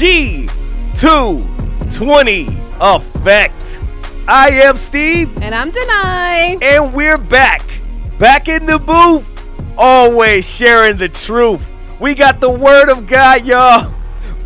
This is the G220 effect. I am Steve. And I'm Denai. And we're back. Back in the booth. Always sharing the truth. We got the word of God, y'all.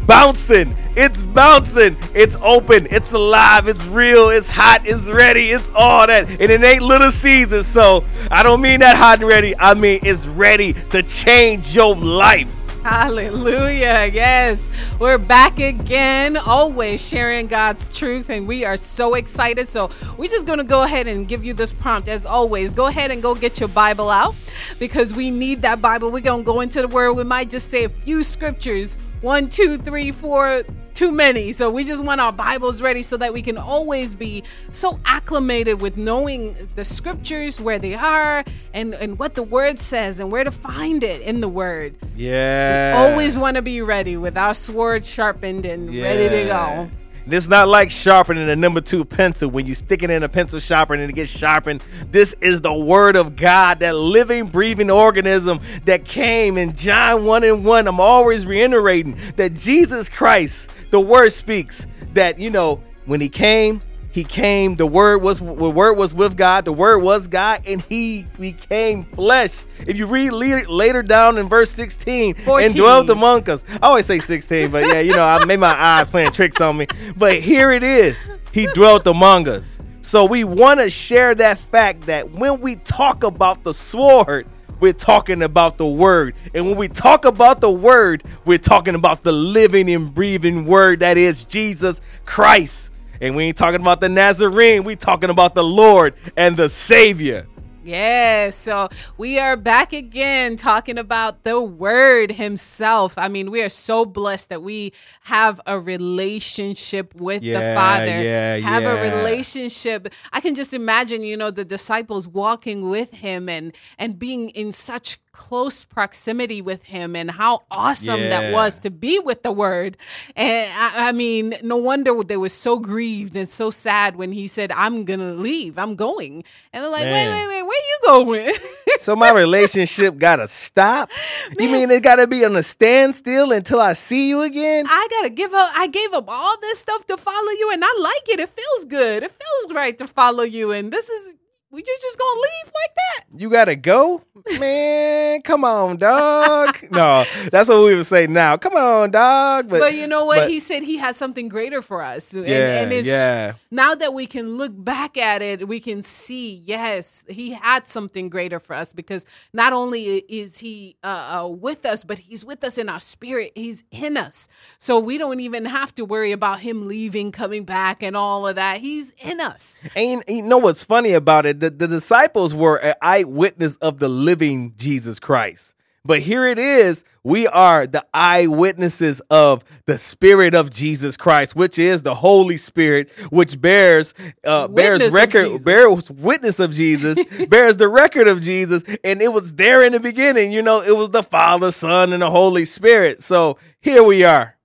Bouncing. It's bouncing. It's open. It's alive. It's real. It's hot. It's ready. It's all that. And it ain't little Caesar. So I don't mean that hot and ready. I mean it's ready to change your life. Hallelujah. Yes, we're back again, always sharing God's truth, and we are so excited. So, we're just going to go ahead and give you this prompt. As always, go ahead and go get your Bible out because we need that Bible. We're going to go into the Word. We might just say a few scriptures one, two, three, four, too many. So we just want our Bibles ready so that we can always be so acclimated with knowing the scriptures, where they are, and, and what the word says and where to find it in the word. Yeah. We always want to be ready with our sword sharpened and yeah. ready to go. This not like sharpening a number two pencil when you stick it in a pencil sharpener and it gets sharpened. This is the word of God, that living, breathing organism that came in John 1 and 1. I'm always reiterating that Jesus Christ, the word speaks that, you know, when he came, he came the word was the word was with god the word was god and he became flesh. If you read later, later down in verse 16 14. and dwelt among us. I always say 16 but yeah you know i made my eyes playing tricks on me. But here it is. He dwelt among us. So we want to share that fact that when we talk about the sword we're talking about the word. And when we talk about the word, we're talking about the living and breathing word that is Jesus Christ. And we ain't talking about the Nazarene, we talking about the Lord and the Savior. Yes, so we are back again talking about the Word Himself. I mean, we are so blessed that we have a relationship with yeah, the Father. Yeah, have yeah. a relationship. I can just imagine, you know, the disciples walking with Him and and being in such close proximity with him and how awesome yeah. that was to be with the word. And I, I, mean, no wonder they were so grieved and so sad when he said, I'm going to leave, I'm going. And they're like, Man. wait, wait, wait, where you going? so my relationship got to stop? Man. You mean it got to be on a standstill until I see you again? I got to give up. I gave up all this stuff to follow you and I like it. It feels good. It feels right to follow you. And this is we just just gonna leave like that? You gotta go, man. Come on, dog. no, that's what we would say now. Come on, dog. But, but you know what? But, he said he had something greater for us. And, yeah, and it's, yeah. Now that we can look back at it, we can see. Yes, he had something greater for us because not only is he uh, uh, with us, but he's with us in our spirit. He's in us, so we don't even have to worry about him leaving, coming back, and all of that. He's in us. And you know what's funny about it? the, the disciples were an eyewitness of the living Jesus Christ. But here it is, we are the eyewitnesses of the Spirit of Jesus Christ, which is the Holy Spirit, which bears uh, bears record, bears witness of Jesus, bears the record of Jesus, and it was there in the beginning. You know, it was the Father, Son, and the Holy Spirit. So here we are.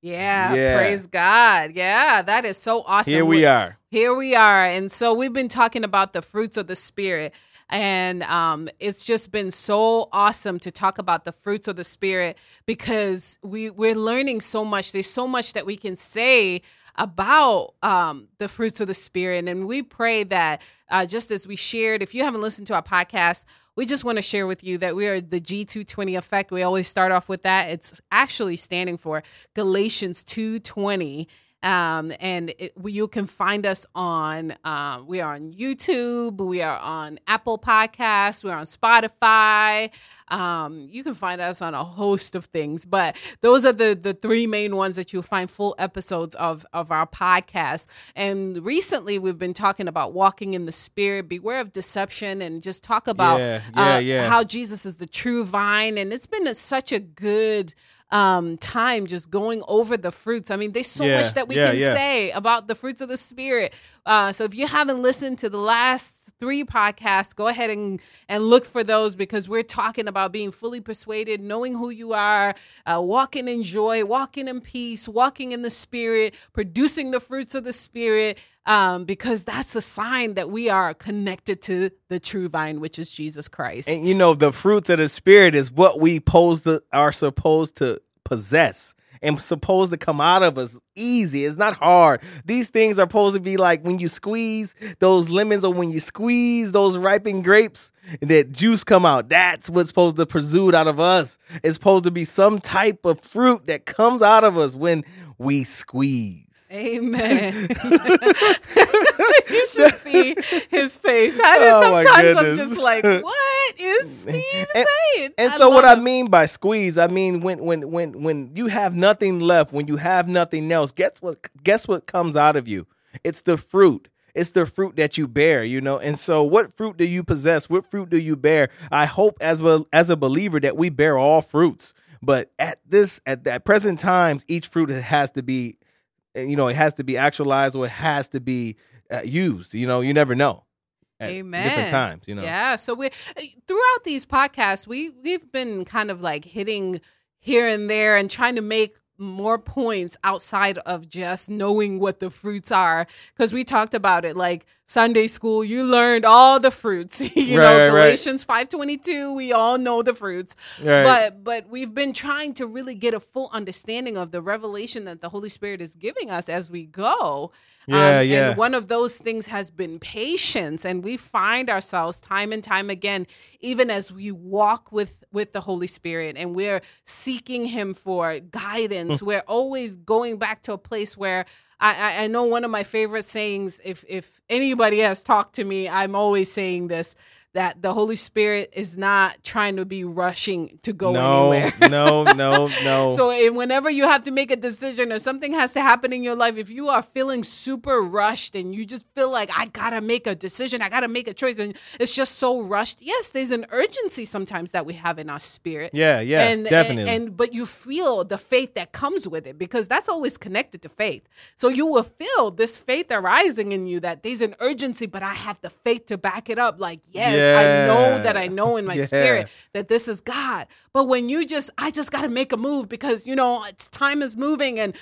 Yeah, yeah, praise God. Yeah, that is so awesome. Here we are. Here we are. And so we've been talking about the fruits of the Spirit. And um, it's just been so awesome to talk about the fruits of the Spirit because we, we're learning so much. There's so much that we can say about um, the fruits of the Spirit. And we pray that uh, just as we shared, if you haven't listened to our podcast, we just want to share with you that we are the G220 effect. We always start off with that. It's actually standing for Galatians 220 um, and it, you can find us on, um, we are on YouTube, we are on Apple Podcasts, we're on Spotify. Um, you can find us on a host of things, but those are the the three main ones that you'll find full episodes of of our podcast. And recently, we've been talking about walking in the Spirit, beware of deception, and just talk about yeah, yeah, uh, yeah. how Jesus is the true vine. And it's been a, such a good um, time just going over the fruits. I mean, there's so yeah, much that we yeah, can yeah. say about the fruits of the spirit. Uh, so if you haven't listened to the last three podcasts, go ahead and and look for those because we're talking about being fully persuaded, knowing who you are, uh, walking in joy, walking in peace, walking in the spirit, producing the fruits of the spirit. um, because that's a sign that we are connected to the true vine, which is Jesus Christ. And you know, the fruits of the spirit is what we pose to, are supposed to possess and supposed to come out of us easy. It's not hard. These things are supposed to be like when you squeeze those lemons or when you squeeze those ripened grapes, that juice come out. That's what's supposed to protrude out of us. It's supposed to be some type of fruit that comes out of us when we squeeze. Amen. you should see his face. I just, Oh, sometimes I'm just like, what is Steve And- saying? And I so what I mean by squeeze, I mean when when when when you have nothing left, when you have nothing else, guess what guess what comes out of you? It's the fruit. It's the fruit that you bear, you know. And so what fruit do you possess? What fruit do you bear? I hope as well as a believer that we bear all fruits. But at this at that present times, each fruit has to be you know, it has to be actualized or it has to be uh, used. You know, you never know. Amen. different times, you know. Yeah. So we throughout these podcasts, we we've been kind of like hitting here and there and trying to make more points outside of just knowing what the fruits are because we talked about it like Sunday school you learned all the fruits you Right, know right, right. Galatians 5:22 we all know the fruits Right. but but we've been trying to really get a full understanding of the revelation that the Holy Spirit is giving us as we go. Um, Yeah, yeah. And one of those things has been patience, and we find ourselves time and time again, even as we walk with with the Holy Spirit, and we're seeking Him for guidance. we're always going back to a place where. I, I- know one of my favorite sayings. If if anybody has talked to me, I'm always saying this: that the Holy Spirit is not trying to be rushing to go no, anywhere. no, no, no. So whenever you have to make a decision or something has to happen in your life, if you are feeling super rushed and you just feel like I gotta make a decision, I gotta make a choice, and it's just so rushed. Yes, there's an urgency sometimes that we have in our spirit. Yeah, yeah, and, definitely. And, and but you feel the faith that comes with it because that's always connected to faith. So you will feel this faith arising in you that there's an urgency, but I have the faith to back it up. Like yes, I know that I know in my Yeah. spirit that this is God. But when you just, I just got to make a move because, you know, it's time is moving and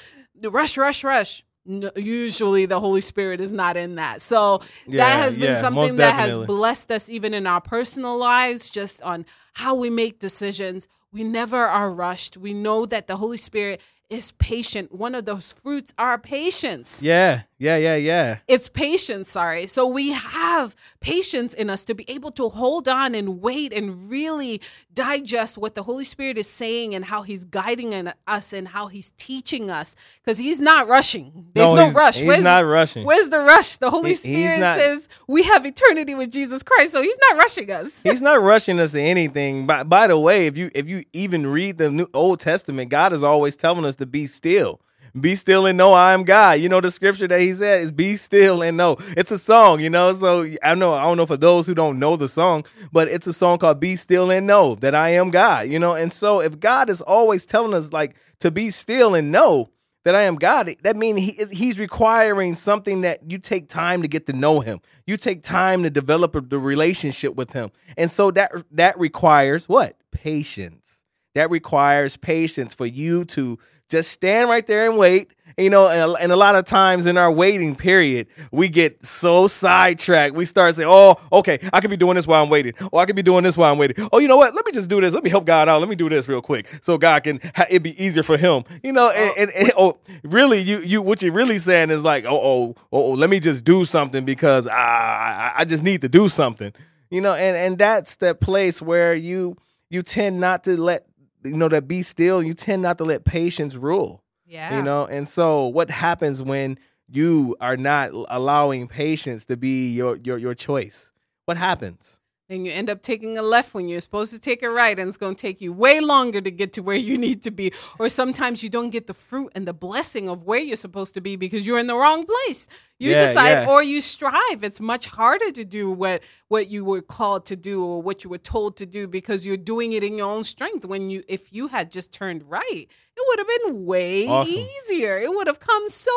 rush, rush, rush. No, usually the Holy Spirit is not in that. So Yeah, that has been yeah, something that has blessed us even in our personal lives, just on how we make decisions. We never are rushed. We know that the Holy Spirit is patient. One of those fruits are patience. yeah, yeah, yeah, yeah. It's patience, sorry. So we have patience in us to be able to hold on and wait and really digest what the Holy Spirit is saying and how He's guiding in us and how He's teaching us. Because He's not rushing. There's No, no, he's- rush. he's not rushing. Where's the rush? The Holy He- Spirit not- says we have eternity with Jesus Christ, so He's not rushing us. He's not rushing us to anything. By, by the way, if you if you even read the New Old Testament, God is always telling us to be still. Be still and know I am God. You know the scripture that he said is be still and know. It's a song, you know. So I know I don't know for those who don't know the song, but it's a song called Be Still and Know that I am God, you know. And so if God is always telling us like to be still and know that I am God, that means he, he's requiring something that you take time to get to know him. You take time to develop the relationship with him. And so that that requires what? Patience. That requires patience for you to just stand right there and wait. You know, and a, lot of times in our waiting period, we get so sidetracked. We start saying, "Oh, okay, I could be doing this while I'm waiting. Oh, I could be doing this while I'm waiting. Oh, you know what? Let me just do this. Let me help God out. Let me do this real quick, so God can it be easier for Him. You know, and, and, and- oh, really, you you what you're really saying is like, oh, oh, oh, oh let me just do something because I, I I just need to do something. You know, and and that's the place where you you tend not to let you know that be still. You tend not to let patience rule Yeah. you know and so what happens when you are not allowing patience to be your your your choice what happens Then you end up taking a left when you're supposed to take a right, and it's going to take you way longer to get to where you need to be. Or sometimes you don't get the fruit and the blessing of where you're supposed to be because you're in the wrong place. You Yeah, decide, yeah. or you strive. It's much harder to do what what you were called to do or what you were told to do because you're doing it in your own strength. When you, if you had just turned right, it would have been way Awesome. easier. It would have come so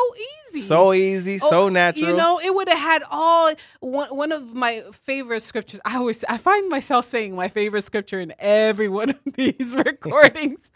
easy. so easy so Oh, natural You know, it would have had all one, one of my favorite scriptures. I always I find myself saying my favorite scripture in every one of these recordings,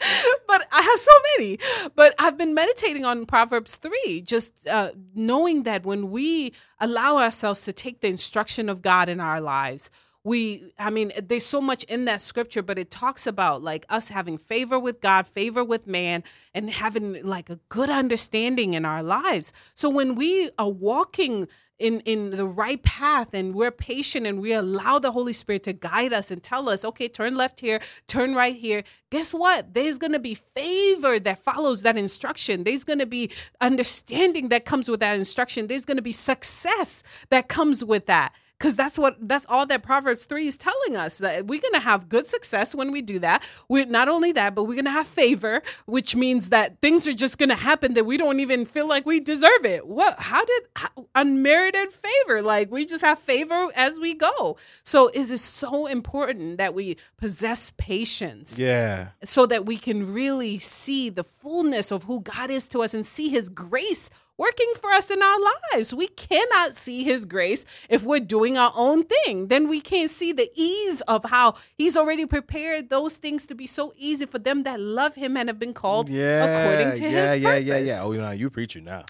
but I have so many. But I've been meditating on Proverbs three, just uh, knowing that when when we allow ourselves to take the instruction of God in our lives, we i mean there's so much in that scripture but it talks about like us having favor with god favor with man and having like a good understanding in our lives. So when we are walking in in the right path and we're patient and we allow the holy spirit to guide us and tell us okay turn left here turn right here. Guess what? There's going to be favor that follows that instruction. There's going to be understanding that comes with that instruction. There's going to be success that comes with that because that's what that's all that proverbs 3 is telling us that we're going to have good success when we do that. We're not only that but we're going to have favor which means that things are just going to happen that we don't even feel like we deserve it. What how did how, unmerited favor like we just have favor as we go. So it is so important that we possess patience Yeah. so that we can really see the fullness of who God is to us and see his grace working for us in our lives. We cannot see his grace if we're doing our own thing. Then we can't see the ease of how he's already prepared those things to be so easy for them that love him and have been called Yeah. according to yeah, his yeah, purpose. yeah, yeah. Oh, you know, you preaching now.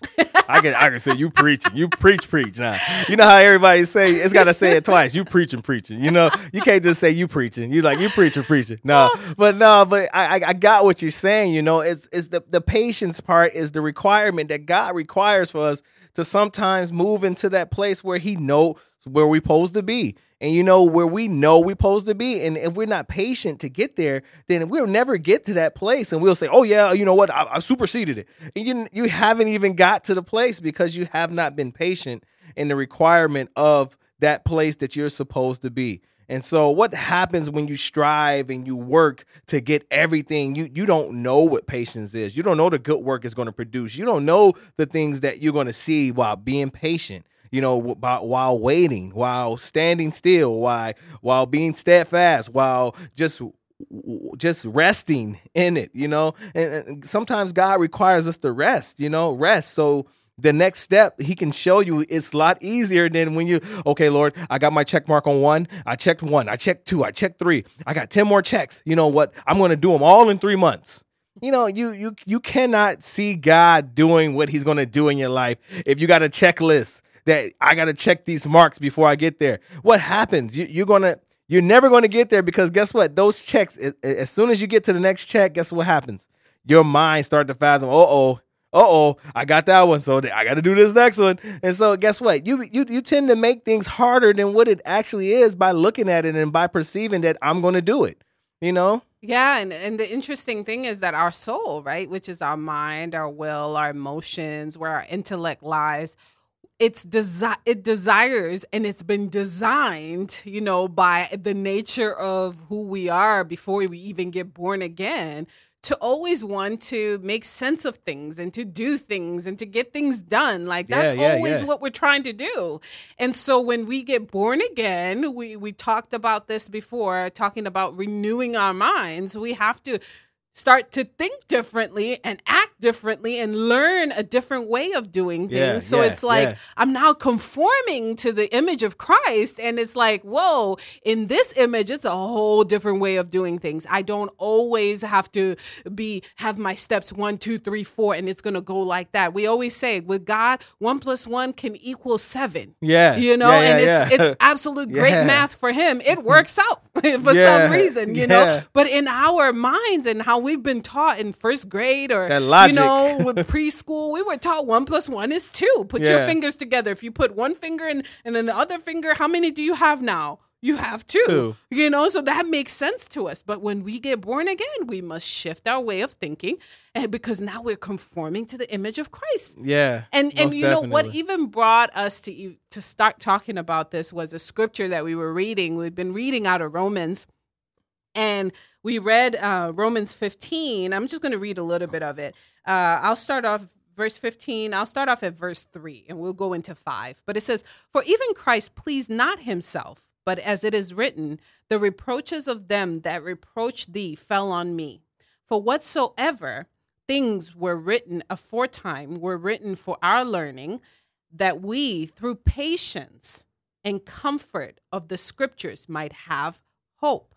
I can, I can say you preaching. You preach, preach now. You know how everybody say it's got to say it twice. You preaching, preaching. You know, you can't just say you preaching. You like you preaching, preaching. No, but no, but I, I, I got what you're saying. You know, it's, it's the the patience part is the requirement that God requires for us to sometimes move into that place where He know where we supposed to be. And you know where we know we supposed to be, and if we're not patient to get there, then we'll never get to that place. And we'll say, "Oh yeah, you know what? I, I superseded it." And you you haven't even got to the place because you have not been patient in the requirement of that place that you're supposed to be. And so what happens when you strive and you work to get everything you you don't know what patience is. You don't know the good work is going to produce. You don't know the things that you're going to see while being patient. You know, while waiting, while standing still, while while being steadfast, while just just resting in it, you know. And, and sometimes God requires us to rest, you know, rest. So the next step he can show you it's a lot easier than when you okay lord i got my check mark on one i checked one i checked two i checked three i got 10 more checks. You know what? I'm going to do them all in three months. You know you you you cannot see god doing what he's going to do in your life if you got a checklist that i got to check these marks before i get there. What happens? You, you're going to you're never going to get there because guess what? Those checks as soon as you get to the next check guess what happens? Your mind start to fathom uh-oh uh-oh, I got that one, so I got to do this next one. And so guess what? You you you tend to make things harder than what it actually is by looking at it and by perceiving that I'm going to do it. You know? Yeah, and, and the interesting thing is that our soul, right, which is our mind, our will, our emotions, where our intellect lies, it's desi- it desires and it's been designed, you know, by the nature of who we are before we even get born again to always want to make sense of things and to do things and to get things done. Like that's Yeah, yeah, always yeah. what we're trying to do. And so when we get born again, we we talked about this before, talking about renewing our minds, we have to start to think differently and act differently and learn a different way of doing things. Yeah, so yeah, it's like yeah. I'm now conforming to the image of Christ. And it's like, whoa, in this image, it's a whole different way of doing things. I don't always have to be have my steps one, two, three, four, and it's gonna go like that. We always say with God, one plus one can equal seven. Yeah. You know, and it's it's absolute great math for him. It works out for some reason, you know. But in our minds and how we've been taught in first grade or That logic. You know, with preschool, we were taught one plus one is two. Put your fingers together. If you put one finger in and then the other finger, how many do you have now? You have two. Two. You know, so that makes sense to us. But when we get born again, we must shift our way of thinking, and because now we're conforming to the image of Christ. Yeah. And and you know what even brought us to to start talking about this was a scripture that we were reading. We've been reading out of Romans, and we read uh, Romans 15. I'm just going to read a little bit of it. Uh, I'll start off verse 15. I'll start off at verse 3 and we'll go into 5. But it says, For even Christ pleased not himself, but as it is written, the reproaches of them that reproached thee fell on me. For whatsoever things were written aforetime were written for our learning, that we, through patience and comfort of the scriptures, might have hope.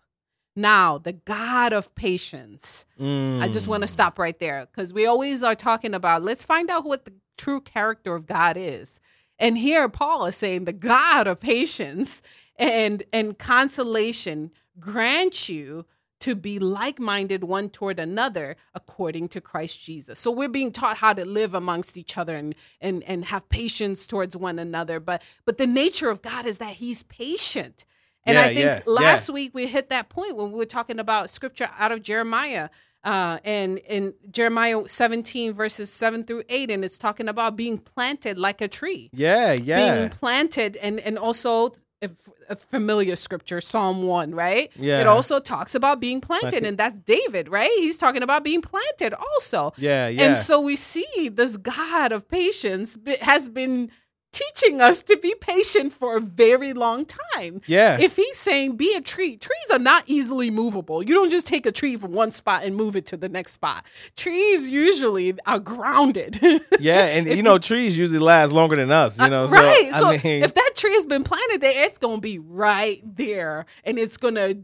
Now, the God of patience. I just want to Mm. stop right there because we always are talking about let's find out what the true character of God is. And here Paul is saying the God of patience and and consolation grant you to be like-minded one toward another according to Christ Jesus. So we're being taught how to live amongst each other and and and have patience towards one another. But but the nature of God is that he's patient. And Yeah, I think yeah, last yeah. week we hit that point when we were talking about scripture out of Jeremiah. Uh, and in Jeremiah 17 verses 7 through 8 and it's talking about being planted like a tree Yeah, yeah. being planted and and also a, a familiar scripture psalm 1 right Yeah. it also talks about being planted, Planted. and that's david right he's talking about being planted also Yeah, yeah. and so we see this god of patience has been teaching us to be patient for a very long time Yeah. if he's saying be a tree trees are not easily movable you don't just take a tree from one spot and move it to the next spot trees usually are grounded yeah, and you know, trees usually last longer than us, you know. So, Uh, right. So I mean, if that tree has been planted there, it's going to be right there and it's going to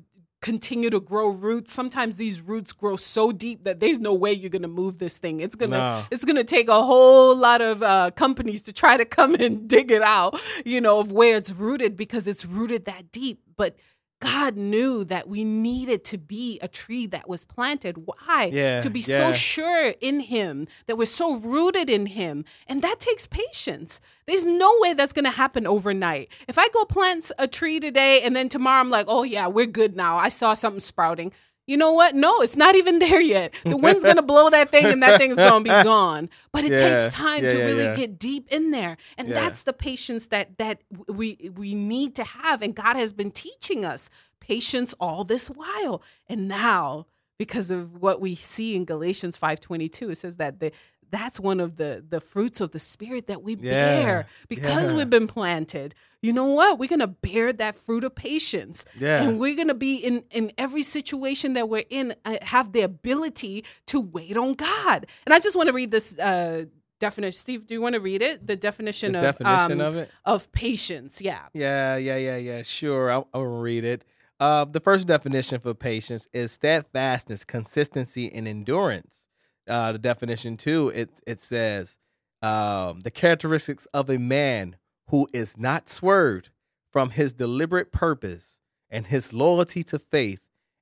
continue to grow roots. Sometimes these roots grow so deep that there's no way you're going to move this thing. It's going to No. it's going to take a whole lot of uh, companies to try to come and dig it out, you know, of where it's rooted because it's rooted that deep. But God knew that we needed to be a tree that was planted. Why? Yeah, to be yeah. so sure in him that we're so rooted in him and that takes patience there's no way that's going to happen overnight if i go plant a tree today and then tomorrow i'm like oh yeah we're good now i saw something sprouting you know what? No it's not even there yet. The wind's going to blow that thing and that thing's going to be gone. But it Yeah, takes time yeah, to yeah, really get deep in there. And that's the patience that that we we need to have. And god has been teaching us patience all this while. And now because of what we see in Galatians 5:22 it says that the that's one of the the fruits of the spirit that we Yeah, bear because yeah. we've been planted you know what we're going to bear that fruit of patience Yeah. and we're going to be in in every situation that we're in uh, have the ability to wait on God and i just want to read this uh definition steve do you want to read it the definition The of definition um, of it? of patience yeah Yeah, yeah, yeah, yeah. Sure, I'll, I'll read it. Uh, the first definition for patience is steadfastness, consistency, and endurance. Uh, the definition too, it it says um, the characteristics of a man who is not swerved from his deliberate purpose and his loyalty to faith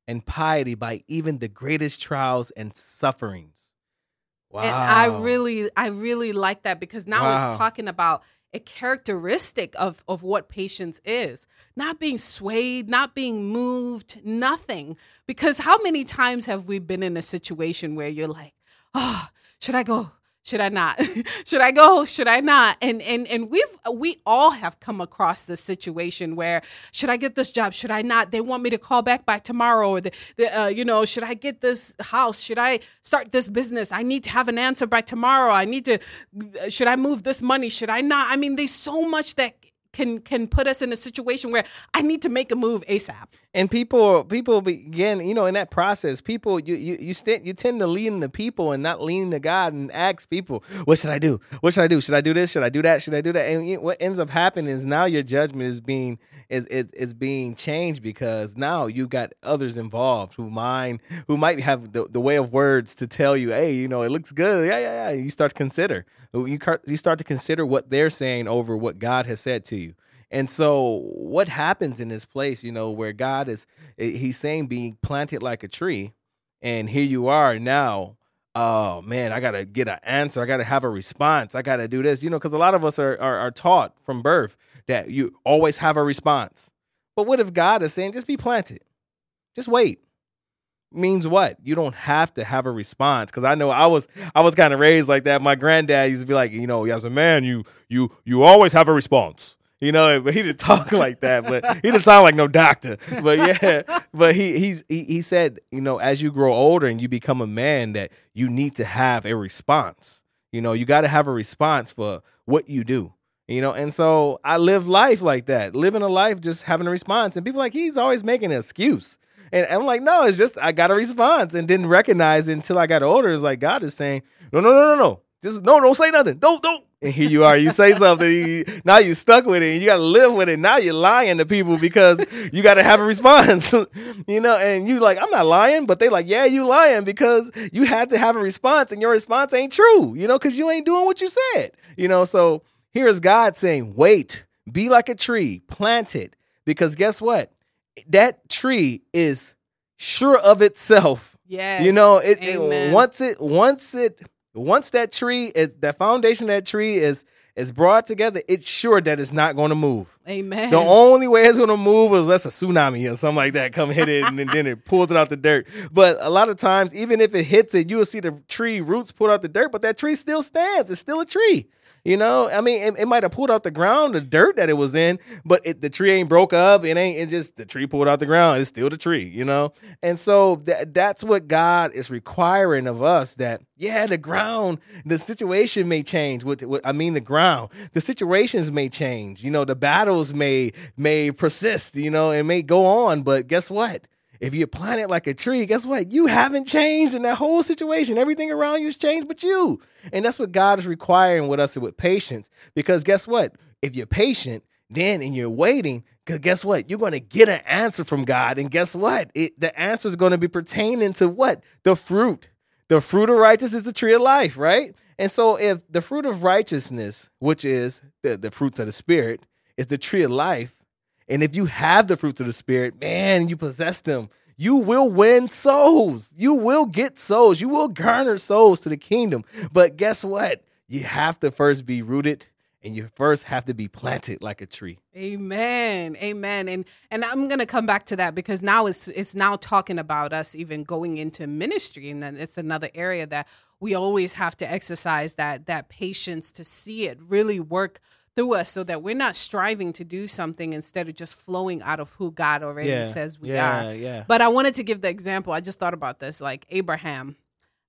and piety by even the greatest trials and sufferings. Wow! And I really, I really like that because now Wow. it's talking about a characteristic of of what patience is. Not being swayed, not being moved, nothing. Because how many times have we been in a situation where you're like, oh, should I go? Should I not? Should I go? Should I not? And and and we've we all have come across this situation where should I get this job? Should I not? They want me to call back by tomorrow, or the, the uh, you know, should I get this house? Should I start this business? I need to have an answer by tomorrow. I need to. Should I move this money? Should I not? I mean, there's so much that can can put us in a situation where I need to make a move ASAP. and people people begin you know in that process people you you you, st- you tend to lean to people and not lean to god and ask people what should i do? What should i do? Should i do this? Should i do that? Should i do that? And you- what ends up happening is now your judgment is being is is, is being changed because now you got others involved who mind who might have the, the way of words to tell you hey you know it looks good. Yeah yeah yeah. You start to consider you you start to consider what they're saying over what god has said to you and so, what happens in this place, you know, where God is, eh, He's saying being planted like a tree, and here you are now. Oh man, I gotta get an answer. I gotta have a response. I gotta do this, you know, because a lot of us are, are are taught from birth that you always have a response. But what if God is saying just be planted, just wait? Means what? You don't have to have a response because I know I was I was kind of raised like that. My granddad used to be like, you know, as a man, you you you always have a response. You know, but he didn't talk like that. But he didn't sound like no doctor. But yeah, but he he's he, he said, you know, as you grow older and you become a man, that you need to have a response. You know, you got to have a response for what you do. You know, and so I live life like that, living a life just having a response. And people like he's always making an excuse. And I'm like, no, it's just I got a response and didn't recognize it until I got older. It's like God is saying, no, no, no, no, no. Just no, don't say nothing. Don't, don't. And here you are. You say something. You, now you're stuck with it. And you got to live with it. Now you're lying to people because you got to have a response. you know, and you like, I'm not lying, but they like, yeah, you lying because you had to have a response, and your response ain't true. You know, because you ain't doing what you said. You know, so Here is God saying, wait, be like a tree, planted. Because guess what? That tree is sure of itself. Yes. You know, it, it once it once it once that tree is that foundation of that tree is is brought together, it's sure that it's not going to move. Amen. The only way it's going to move is unless a tsunami or something like that come hit it and then, then it pulls it out the dirt. But a lot of times, even if it hits it, you will see the tree roots pull out the dirt, but that tree still stands. It's still a tree. You know, I mean, it, it might have pulled out the ground, the dirt that it was in, but it, the tree ain't broke up. It ain't. It just the tree pulled out the ground. It's still the tree. You know, and so that that's what God is requiring of us. That yeah, the ground, the situation may change. What, what I mean, the ground, the situations may change. You know, the battles may may persist. You know, it may go on. But guess what? If you plant it like a tree, guess what? You haven't changed in that whole situation. Everything around you has changed but you. And that's what God is requiring with us with patience. Because guess what? If you're patient, then and you're waiting, because guess what? You're going to get an answer from God. And guess what? It, the answer is going to be pertaining to what? The fruit. The fruit of righteousness is the tree of life, right? And so if the fruit of righteousness, which is the, the fruits of the spirit, is the tree of life, and if you have the fruits of the spirit, man, you possess them. You will win souls. You will get souls. You will garner souls to the kingdom. But guess what? You have to first be rooted and you first have to be planted like a tree. Amen. Amen. And and I'm gonna come back to that because now it's it's now talking about us even going into ministry. And then it's another area that we always have to exercise that that patience to see it really work through us so that we're not striving to do something instead of just flowing out of who God already says we are. yeah. But I wanted to give the example. I just thought about this, like Abraham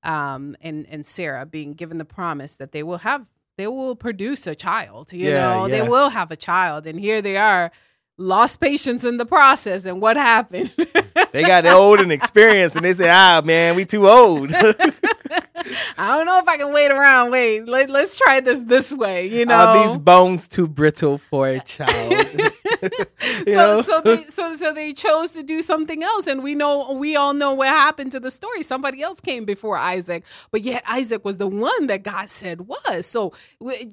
um, and and Sarah being given the promise that they will have, they will produce a child. You Yeah, know, they will have a child, and here they are, lost patience in the process. And what happened? They got old and experienced and they say, ah, man, we too old. I don't know if I can wait around. Wait, let, let's try this this way. You know, Are these bones too brittle for a child? Know? so so they so so they chose to do something else and we know we all know what happened to the story somebody else came before Isaac but yet Isaac was the one that God said was so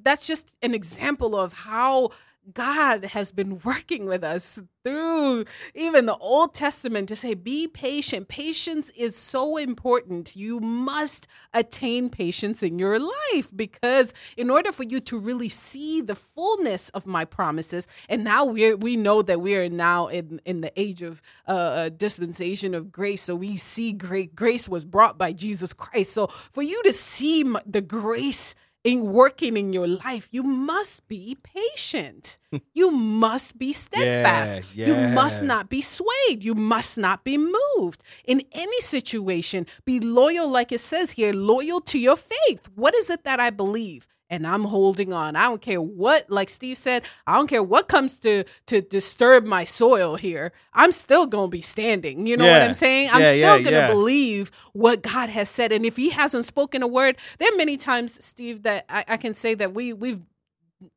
that's just an example of how God has been working with us through even the Old Testament to say, be patient. Patience is so important. You must attain patience in your life because in order for you to really see the fullness of my promises, and now we we know that we are now in, in the age of uh, dispensation of grace. So we see great grace was brought by Jesus Christ. So for you to see the grace in working in your life, you must be patient. you must be steadfast. You must not be swayed. You must not be moved. In any situation, be loyal, like it says here, loyal to your faith. What is it that I believe? And I'm holding on. I don't care what, like Steve said, I don't care what comes to to disturb my soil here. I'm still gonna be standing. You know what I'm saying? I'm Yeah, still yeah, gonna yeah. believe what God has said. And if He hasn't spoken a word, there are many times, Steve, that I, I can say that we we've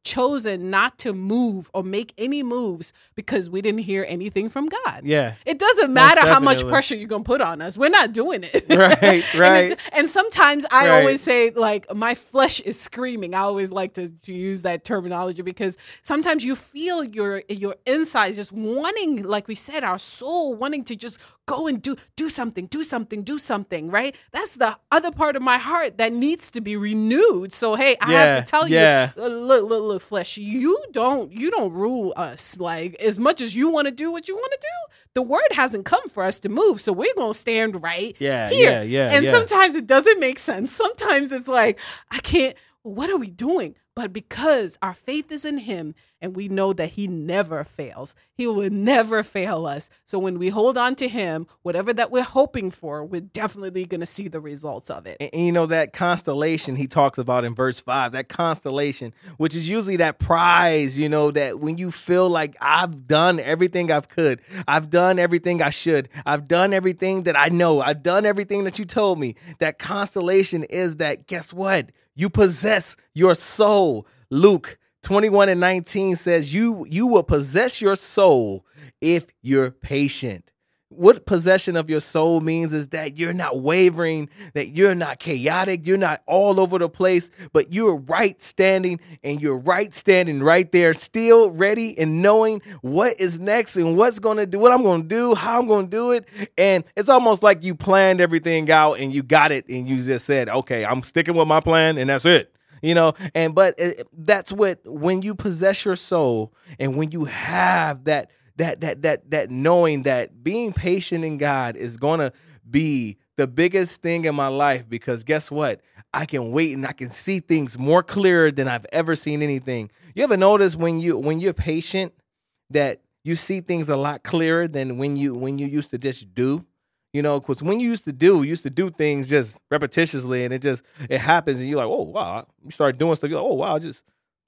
chosen not to move or make any moves because we didn't hear anything from God. Yeah. It doesn't matter how much pressure you're gonna put on us. We're not doing it. Right, And right. it's- And, sometimes I Right. always say like my flesh is screaming. I always like to, to use that terminology because sometimes you feel your your insides just wanting, like we said, our soul wanting to just go and do do something, do something, do something, right? That's the other part of my heart that needs to be renewed. So hey, I Yeah, have to tell yeah. you, uh, look, look, look, flesh, you don't you don't rule us. Like as much as you want to do what you want to do, the word hasn't come for us to move. So we're gonna stand right Yeah, here. yeah, yeah, And yeah. sometimes it doesn't make sense. Sometimes it's like, I can't, what are we doing? But because our faith is in him and we know that he never fails, he will never fail us. So when we hold on to him, whatever that we're hoping for, we're definitely going to see the results of it. And, and you know that constellation he talks about in verse 5 that constellation which is usually that prize you know that when you feel like i've done everything i've could. I've done everything i should. I've done everything that i know. I've done everything that you told me. That constellation is that guess what? You possess your soul. Luke 21 and 19 says you you will possess your soul if you're patient what possession of your soul means is that you're not wavering, that you're not chaotic, you're not all over the place, but you're right standing and you're right standing right there, still ready and knowing what is next and what's going to do, what I'm going to do, how I'm going to do it. And it's almost like you planned everything out and you got it and you just said, okay, I'm sticking with my plan and that's it you know and but it, that's what when you possess your soul and when you have that that that that that knowing that being patient in God is going to be the biggest thing in my life because guess what? I can wait and I can see things more clearer than I've ever seen anything. You ever notice when you when you're patient that you see things a lot clearer than when you when you used to just do? You know, because when you used to do, you used to do things just repetitiously, and it just it happens, and you're like, oh wow, you start doing stuff. You're like, oh wow, just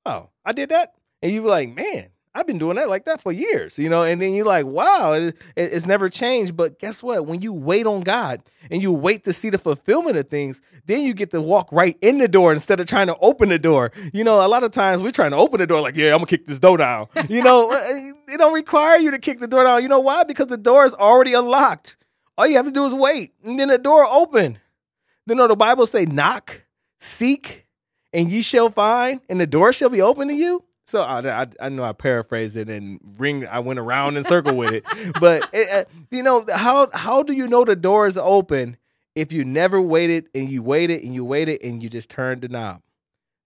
oh, I did that, and you're like, man, I've been doing that like that for years, you know, and then you're like, wow, it, it, it's never changed. But guess what? When you wait on God and you wait to see the fulfillment of things, then you get to walk right in the door instead of trying to open the door. You know, a lot of times we're trying to open the door, like, yeah, I'm gonna kick this door down. You know, it don't require you to kick the door down. You know why? Because the door is already unlocked. All you have to do is wait, and then the door open. Then you know, the Bible say, knock, seek, and ye shall find, and the door shall be open to you. So I, I, I know I paraphrased it and ring. I went around in circle with it, but it, uh, you know how how do you know the door is open if you never waited and you waited and you waited and you just turned the knob?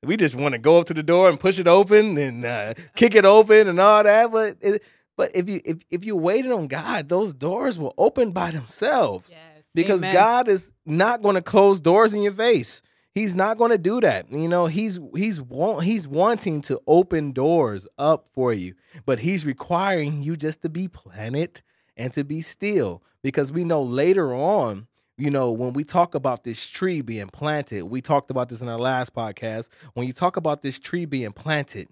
We just want to go up to the door and push it open and uh, kick it open and all that, but it, but if you if if you waited on God, those doors will open by themselves. Yes. Because Amen. God is not going to close doors in your face. He's not going to do that. You know, he's he's want, he's wanting to open doors up for you, but he's requiring you just to be planted and to be still because we know later on, you know, when we talk about this tree being planted, we talked about this in our last podcast. When you talk about this tree being planted,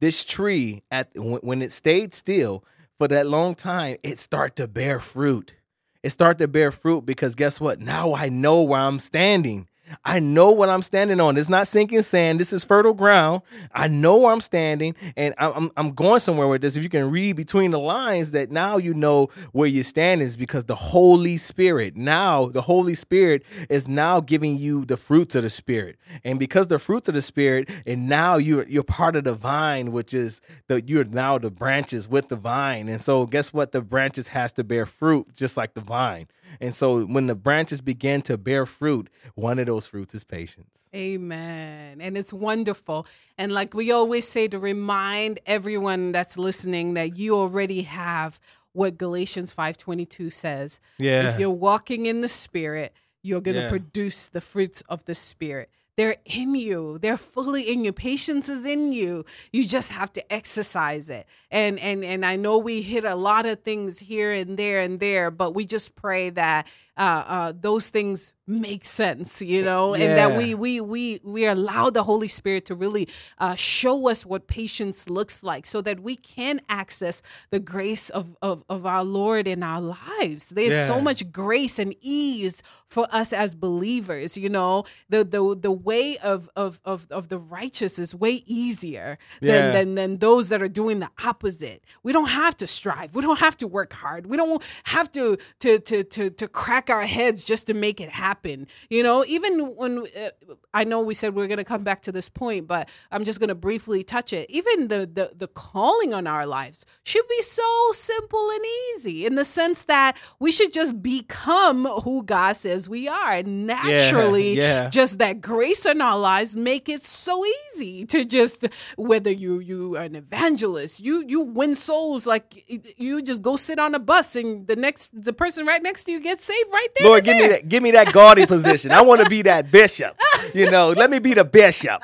this tree at when it stayed still for that long time, it start to bear fruit. It start to bear fruit because guess what? Now I know where I'm standing. I know what I'm standing on. It's not sinking sand. This is fertile ground. I know where I'm standing, and I'm, I'm going somewhere with this. If you can read between the lines, that now you know where you stand is because the Holy Spirit. Now the Holy Spirit is now giving you the fruits of the Spirit, and because the fruits of the Spirit, and now you're you're part of the vine, which is that you're now the branches with the vine, and so guess what? The branches has to bear fruit just like the vine. And so when the branches begin to bear fruit, one of those fruits is patience. Amen. And it's wonderful. And like we always say to remind everyone that's listening that you already have what Galatians 5:22 says. Yeah. If you're walking in the spirit, you're going to yeah. produce the fruits of the spirit. They're in you. They're fully in you. Patience is in you. You just have to exercise it. And and and I know we hit a lot of things here and there and there, but we just pray that uh, uh, those things make sense, you know, yeah. and that we we we we allow the Holy Spirit to really uh, show us what patience looks like, so that we can access the grace of of, of our Lord in our lives. There's yeah. so much grace and ease for us as believers, you know. The the the way of of of, of the righteous is way easier yeah. than, than than those that are doing the opposite. We don't have to strive. We don't have to work hard. We don't have to to to to to crack our heads just to make it happen. You know, even when uh, I know we said we are going to come back to this point, but I'm just going to briefly touch it. Even the, the the calling on our lives should be so simple and easy in the sense that we should just become who God says we are. And naturally, yeah, yeah. just that grace in our lives make it so easy to just whether you you are an evangelist, you you win souls like you just go sit on a bus and the next the person right next to you gets saved right there. Lord, give there. me that give me that gaudy position. I want to be that bishop. You know, let me be the bishop.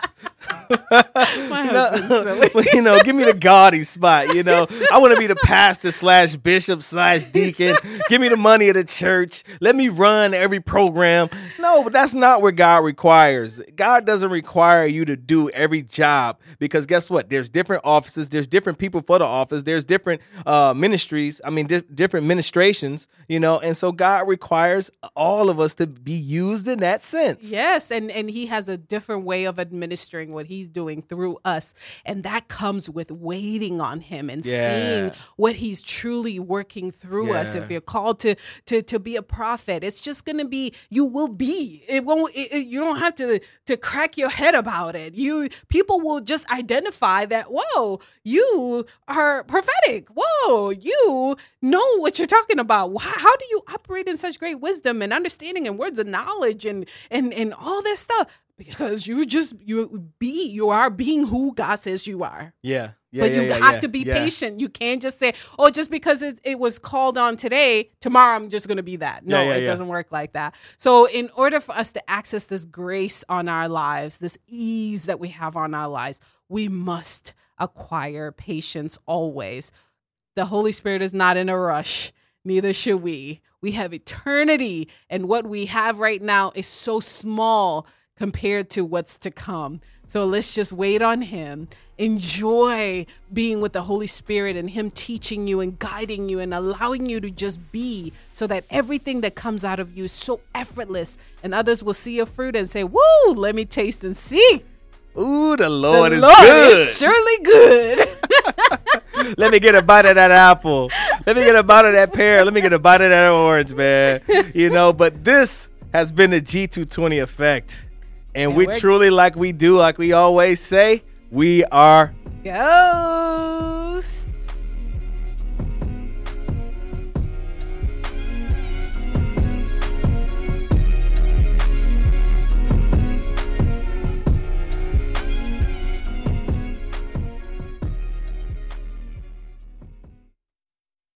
My husband's you know, give me the gaudy spot. You know, I want to be the pastor slash bishop slash deacon. Give me the money of the church. Let me run every program. No, but that's not what God requires. God doesn't require you to do every job because guess what? There's different offices. There's different people for the office. There's different uh, ministries. I mean, di- different ministrations. You know, and so God requires all of us to be used in that sense. Yes, and and He has a different way of administering what he's doing through us. And that comes with waiting on him and Yeah. seeing what he's truly working through us. If you're called to to to be a prophet, it's just going to be you will be. It won't it, it- you don't have to to crack your head about it. You people will just identify that, "Whoa, you are prophetic. Whoa, you know what you're talking about. How do you operate in such great wisdom and understanding and words of knowledge and and and all this stuff?" Because you just you be you are being who God says you are Yeah. Yeah. but yeah, you yeah, have to be patient. You can't just say, "Oh, just because it, it was called on today, tomorrow I'm just going to be that." No, it doesn't work like that. So, in order for us to access this grace on our lives, this ease that we have on our lives, we must acquire patience always. The Holy Spirit is not in a rush. Neither should we. We have eternity, and what we have right now is so small compared to what's to come. So let's just wait on Him. Enjoy being with the Holy Spirit and Him teaching you and guiding you and allowing you to just be so that everything that comes out of you is so effortless and others will see your fruit and say, Woo, let me taste and see. Ooh, the Lord the is Lord good. is surely good. Let me get a bite of that apple. Let me get a bite of that pear. Let me get a bite of that orange, man. You know, but this has been the G220 effect. And we truly, like we do, like we always say, we are Go.